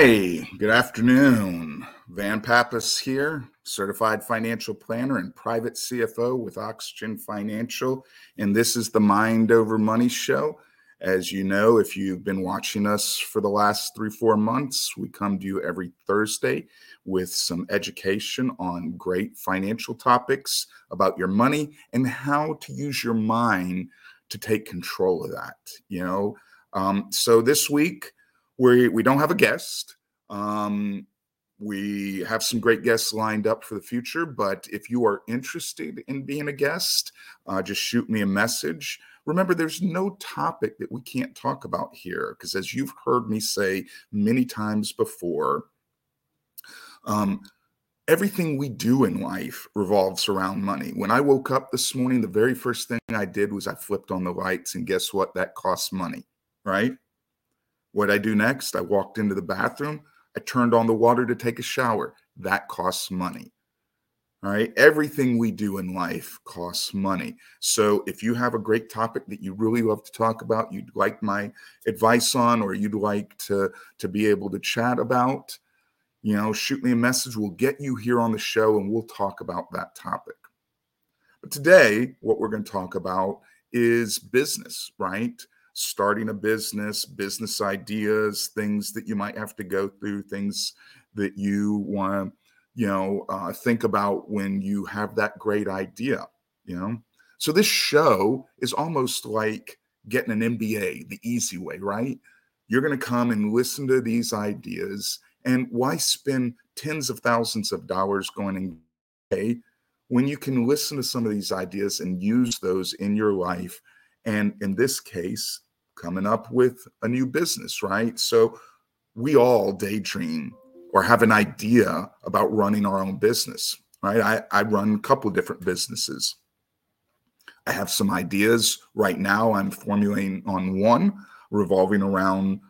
Hey, good afternoon. Van Pappas here, certified financial planner and private CFO with Oxygen Financial. And this is the Mind Over Money Show. As you know, if you've been watching us for the last three, four months, we come to you every Thursday with some education on great financial topics about your money and how to use your mind to take control of that. You know, um, so this week, we we don't have a guest. Um, we have some great guests lined up for the future, but if you are interested in being a guest, uh, just shoot me a message. Remember, there's no topic that we can't talk about here because, as you've heard me say many times before, um, everything we do in life revolves around money. When I woke up this morning, the very first thing I did was I flipped on the lights, and guess what? That costs money, right? What I do next, I walked into the bathroom, I turned on the water to take a shower. That costs money. All right. Everything we do in life costs money. So if you have a great topic that you really love to talk about, you'd like my advice on, or you'd like to, to be able to chat about, you know, shoot me a message. We'll get you here on the show and we'll talk about that topic. But today, what we're going to talk about is business, right? Starting a business, business ideas, things that you might have to go through, things that you want to, you know, uh, think about when you have that great idea, you know. So this show is almost like getting an MBA the easy way, right? You're going to come and listen to these ideas, and why spend tens of thousands of dollars going and pay when you can listen to some of these ideas and use those in your life? And in this case, coming up with a new business, right? So we all daydream or have an idea about running our own business, right? I, I run a couple different businesses. I have some ideas right now. I'm formulating on one revolving around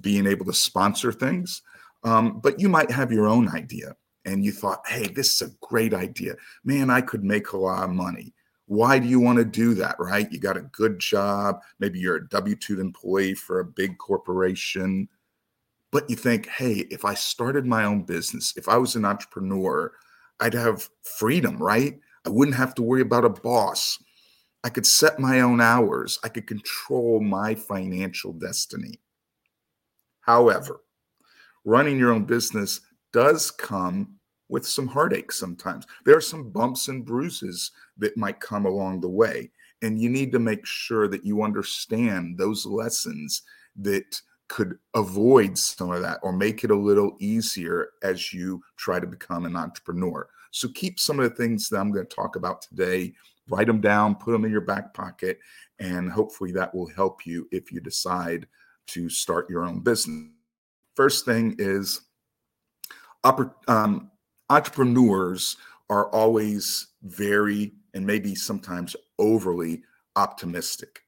being able to sponsor things. Um, but you might have your own idea and you thought, hey, this is a great idea. Man, I could make a lot of money. Why do you want to do that, right? You got a good job. Maybe you're a W 2 employee for a big corporation. But you think, hey, if I started my own business, if I was an entrepreneur, I'd have freedom, right? I wouldn't have to worry about a boss. I could set my own hours. I could control my financial destiny. However, running your own business does come with some heartache sometimes. There are some bumps and bruises that might come along the way. And you need to make sure that you understand those lessons that could avoid some of that or make it a little easier as you try to become an entrepreneur. So keep some of the things that I'm going to talk about today, write them down, put them in your back pocket, and hopefully that will help you if you decide to start your own business. First thing is um, entrepreneurs are always very and maybe sometimes overly optimistic.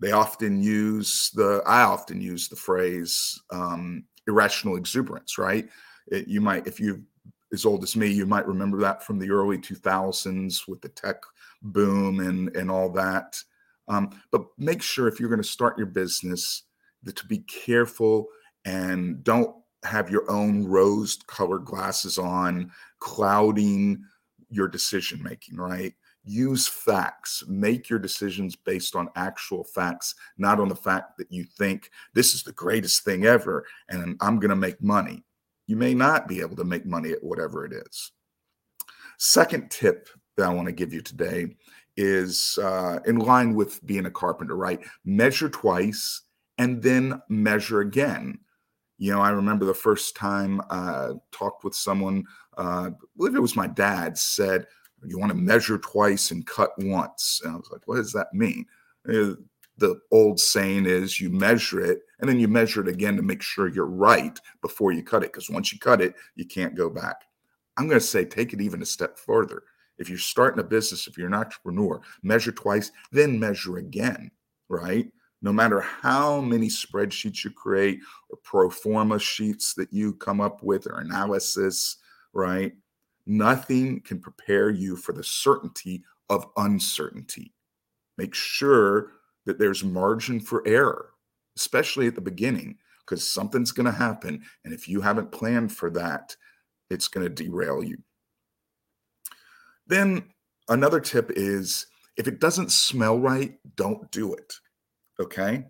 They often use the, I often use the phrase um, irrational exuberance, right? It, you might, if you as old as me, you might remember that from the early 2000s with the tech boom and, and all that. Um, but make sure if you're going to start your business that to be careful and don't have your own rose colored glasses on, clouding your decision making, right? Use facts, make your decisions based on actual facts, not on the fact that you think this is the greatest thing ever and I'm going to make money. You may not be able to make money at whatever it is. Second tip that I want to give you today is uh, in line with being a carpenter, right? Measure twice and then measure again you know, I remember the first time I talked with someone, uh, I believe it was my dad, said, You want to measure twice and cut once. And I was like, What does that mean? The old saying is you measure it and then you measure it again to make sure you're right before you cut it. Because once you cut it, you can't go back. I'm going to say take it even a step further. If you're starting a business, if you're an entrepreneur, measure twice, then measure again, right? No matter how many spreadsheets you create or pro forma sheets that you come up with or analysis, right? Nothing can prepare you for the certainty of uncertainty. Make sure that there's margin for error, especially at the beginning. because something's going to happen. And if you haven't planned for that, it's going to derail you. Then another tip is if it doesn't smell right, don't do it. Okay.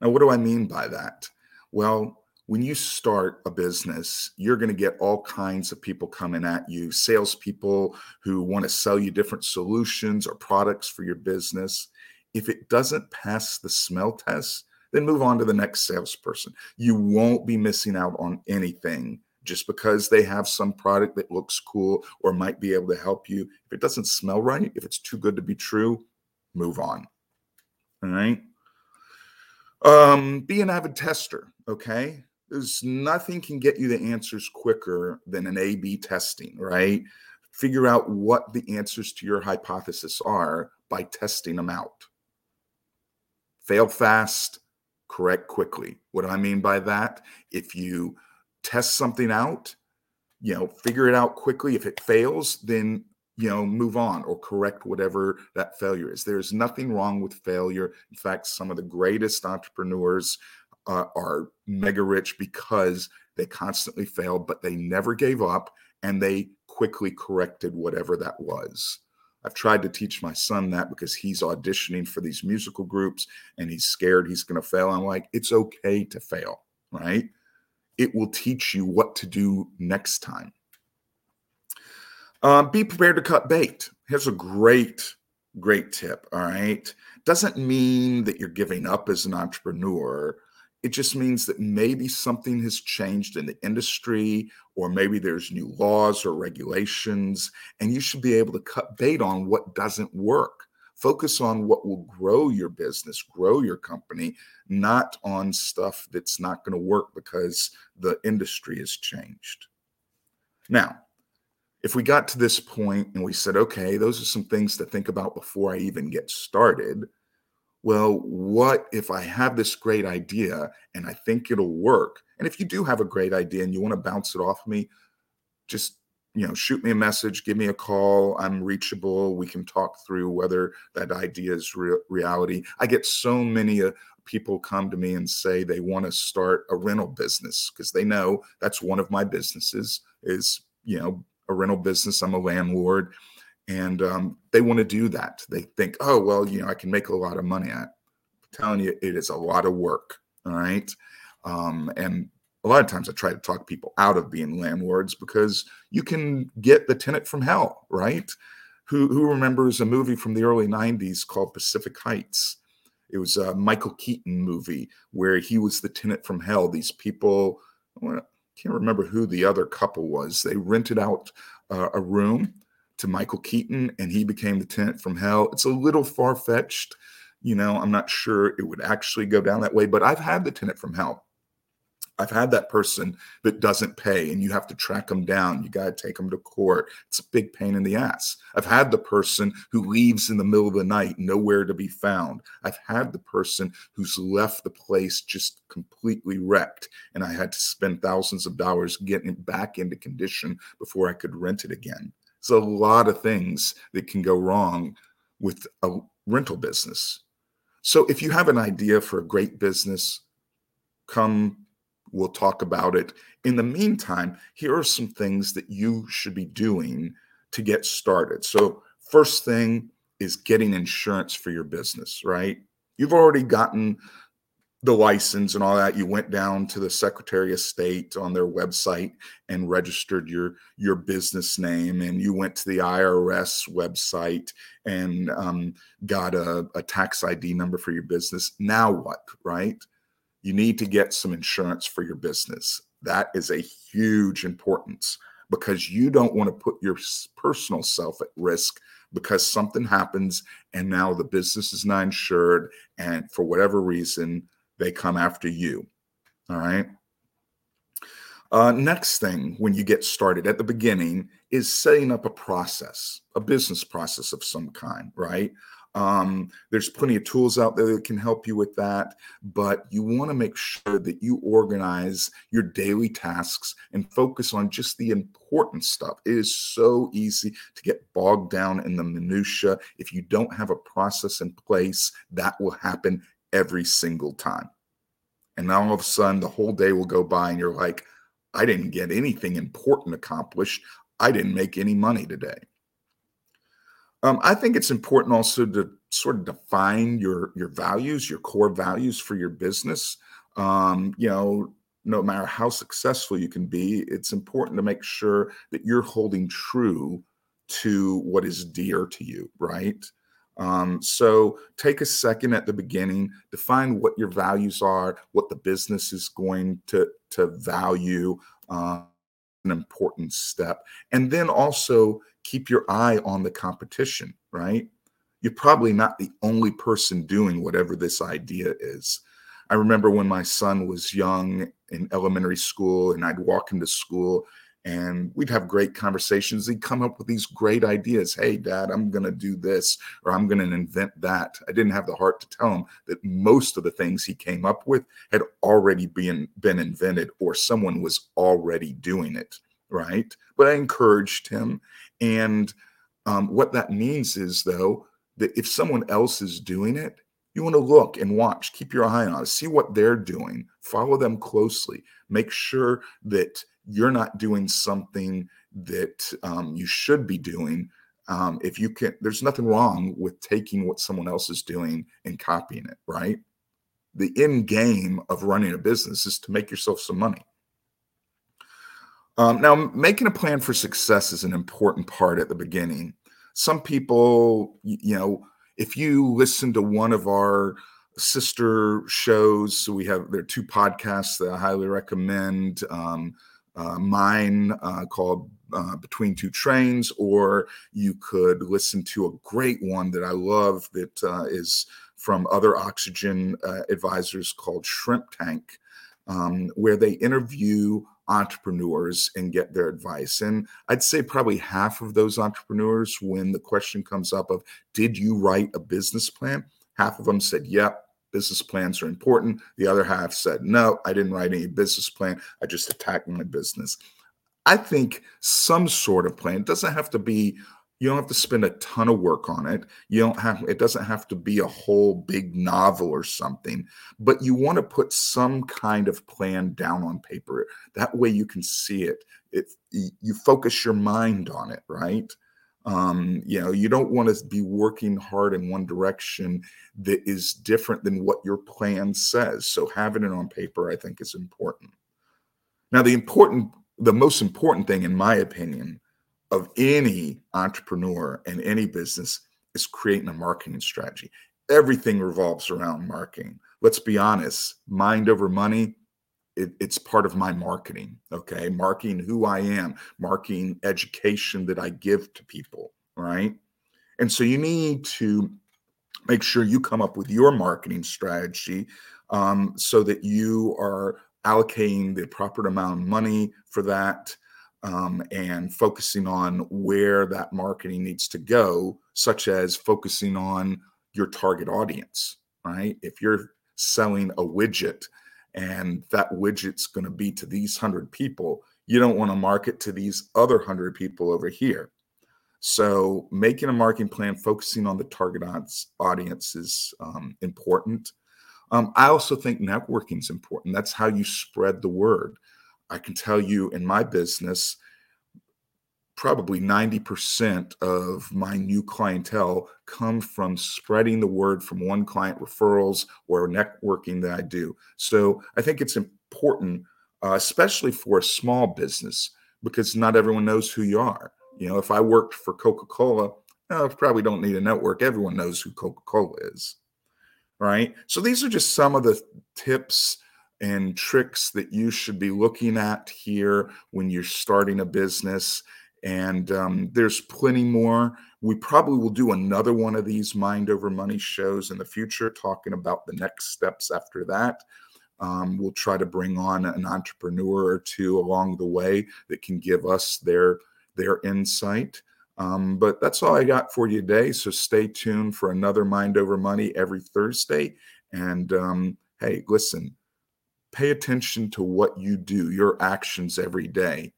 Now, what do I mean by that? Well, when you start a business, you're going to get all kinds of people coming at you, salespeople who want to sell you different solutions or products for your business. If it doesn't pass the smell test, then move on to the next salesperson. You won't be missing out on anything just because they have some product that looks cool or might be able to help you. If it doesn't smell right, if it's too good to be true, move on. All right. Um, be an avid tester. Okay. There's nothing can get you the answers quicker than an A B testing, right? Figure out what the answers to your hypothesis are by testing them out. Fail fast, correct quickly. What do I mean by that? If you test something out, you know, figure it out quickly. If it fails, then you know, move on or correct whatever that failure is. There's nothing wrong with failure. In fact, some of the greatest entrepreneurs uh, are mega rich because they constantly failed, but they never gave up and they quickly corrected whatever that was. I've tried to teach my son that because he's auditioning for these musical groups and he's scared he's going to fail. I'm like, it's okay to fail, right? It will teach you what to do next time. Uh, be prepared to cut bait. Here's a great, great tip. All right. Doesn't mean that you're giving up as an entrepreneur it just means that maybe something has changed in the industry, or maybe there's new laws or regulations, and you should be able to cut bait on what doesn't work. Focus on what will grow your business, grow your company, not on stuff that's not going to work because the industry has changed. Now, if we got to this point and we said, okay, those are some things to think about before I even get started, well, what if I have this great idea and I think it'll work? And if you do have a great idea and you want to bounce it off me, just you know, shoot me a message, give me a call. I'm reachable. We can talk through whether that idea is re- reality. I get so many uh, people come to me and say they want to start a rental business because they know that's one of my businesses is you know a rental business. I'm a landlord and um, they want to do that. They think, oh well, you know, I can make a lot of money at. I'm telling you, it is a lot of work. All right, um, and a lot of times I try to talk people out of being landlords because you can get the tenant from hell, right? Who who remembers a movie from the early '90s called Pacific Heights? It was a Michael Keaton movie where he was the tenant from hell. These people, can't remember who the other couple was. They rented out uh, a room to Michael Keaton and he became the tenant from hell. It's a little far fetched. You know, I'm not sure it would actually go down that way, but I've had the tenant from hell. I've had that person that doesn't pay and you have to track them down. You got to take them to court. It's a big pain in the ass. I've had the person who leaves in the middle of the night, nowhere to be found. I've had the person who's left the place just completely wrecked and I had to spend thousands of dollars getting it back into condition before I could rent it again. There's a lot of things that can go wrong with a rental business. So if you have an idea for a great business, come, we'll talk about it. In the meantime, here are some things that you should be doing to get started. So, first thing is getting insurance for your business, right? You've already gotten the license and all that you went down to the secretary of state on their website and registered your your business name and you went to the irs website and um, got a, a tax id number for your business now what right you need to get some insurance for your business that is a huge importance because you don't want to put your personal self at risk because something happens and now the business is not insured and for whatever reason they come after you. All right. Uh, next thing, when you get started at the beginning, is setting up a process, a business process of some kind, right? Um, there's plenty of tools out there that can help you with that, but you want to make sure that you organize your daily tasks and focus on just the important stuff. It is so easy to get bogged down in the minutia. If you don't have a process in place, that will happen every single time. And now all of a sudden, the whole day will go by, and you're like, I didn't get anything important accomplished. I didn't make any money today. Um, I think it's important also to sort of define your your values, your core values for your business. Um, you know, no matter how successful you can be, it's important to make sure that you're holding true to what is dear to you, right? Um, so take a second at the beginning, define what your values are, what the business is going to to value. Uh, an important step, and then also keep your eye on the competition. Right, you're probably not the only person doing whatever this idea is. I remember when my son was young in elementary school, and I'd walk into school and we'd have great conversations. He'd come up with these great ideas. Hey, dad, I'm going to do this or I'm going to invent that. I didn't have the heart to tell him that most of the things he came up with had already been, been invented or someone was already doing it. Right. But I encouraged him. And um, what that means is, though, that if someone else is doing it, you want to look and watch, keep your eye on it, see what they're doing, follow them closely, make sure that you're not doing something that um, you should be doing. Um, if you can, there's nothing wrong with taking what someone else is doing and copying it, right? The end game of running a business is to make yourself some money. Um, now, making a plan for success is an important part at the beginning. Some people, you know, if you listen to one of our sister shows, so we have there are two podcasts that I highly recommend. Um, uh, mine uh, called uh, Between Two Trains, or you could listen to a great one that I love that uh, is from other oxygen uh, advisors called Shrimp Tank, um, where they interview entrepreneurs and get their advice. And I'd say probably half of those entrepreneurs, when the question comes up of, did you write a business plan? Half of them said, yep, business plans are important. The other half said, no, I didn't write any business plan. I just attacked my business. I think some sort of plan doesn't have to be you don't have to spend a ton of work on it. You don't have it doesn't have to be a whole big novel or something but you want to put some kind of plan down on paper. That way you can see it. It you focus your mind on it right? Um, you know you don't want to be working hard in one direction that is different than what your plan says. So having it on paper i think is important. Now the important the most important thing in my opinion of any entrepreneur and any business is creating a marketing strategy. Everything revolves around marketing. Let's be honest, mind over money, it, it's part of my marketing. Okay. Marketing who I am, marketing education that I give to people. Right. And so you need to make sure you come up with your marketing strategy um, so that you are allocating the proper amount of money for that um, and focusing on where that marketing needs to go, such as focusing on your target audience, right? If you're selling a widget and that widget's going to be to these 100 people, you don't want to market to these other 100 people over here. So, making a marketing plan, focusing on the target audience is um, important. Um, I also think networking is important. That's how you spread the word. I can tell you in my business, probably 90% of my new clientele come from spreading the word from one client referrals or networking that I do. So I think it's important, uh, especially for a small business, because not everyone knows who you are. You know, if I worked for Coca Cola, I probably don't need a network. Everyone knows who Coca Cola is. Right. So these are just some of the tips and tricks that you should be looking at here when you're starting a business. And um, there's plenty more. We probably will do another one of these mind over money shows in the future, talking about the next steps after that. Um, we'll try to bring on an entrepreneur or two along the way that can give us their their insight. Um, but that's all I got for you today. So stay tuned for another Mind Over Money every Thursday. And um, hey, listen, pay attention to what you do, your actions every day,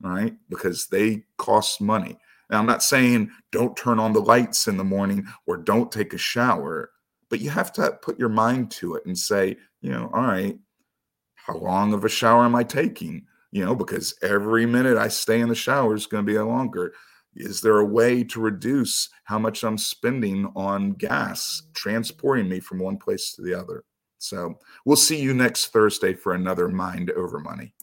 right? Because they cost money. Now, I'm not saying don't turn on the lights in the morning or don't take a shower, but you have to put your mind to it and say, you know, all right, how long of a shower am I taking? You know, because every minute I stay in the shower is going to be longer. Is there a way to reduce how much I'm spending on gas transporting me from one place to the other? So we'll see you next Thursday for another Mind Over Money.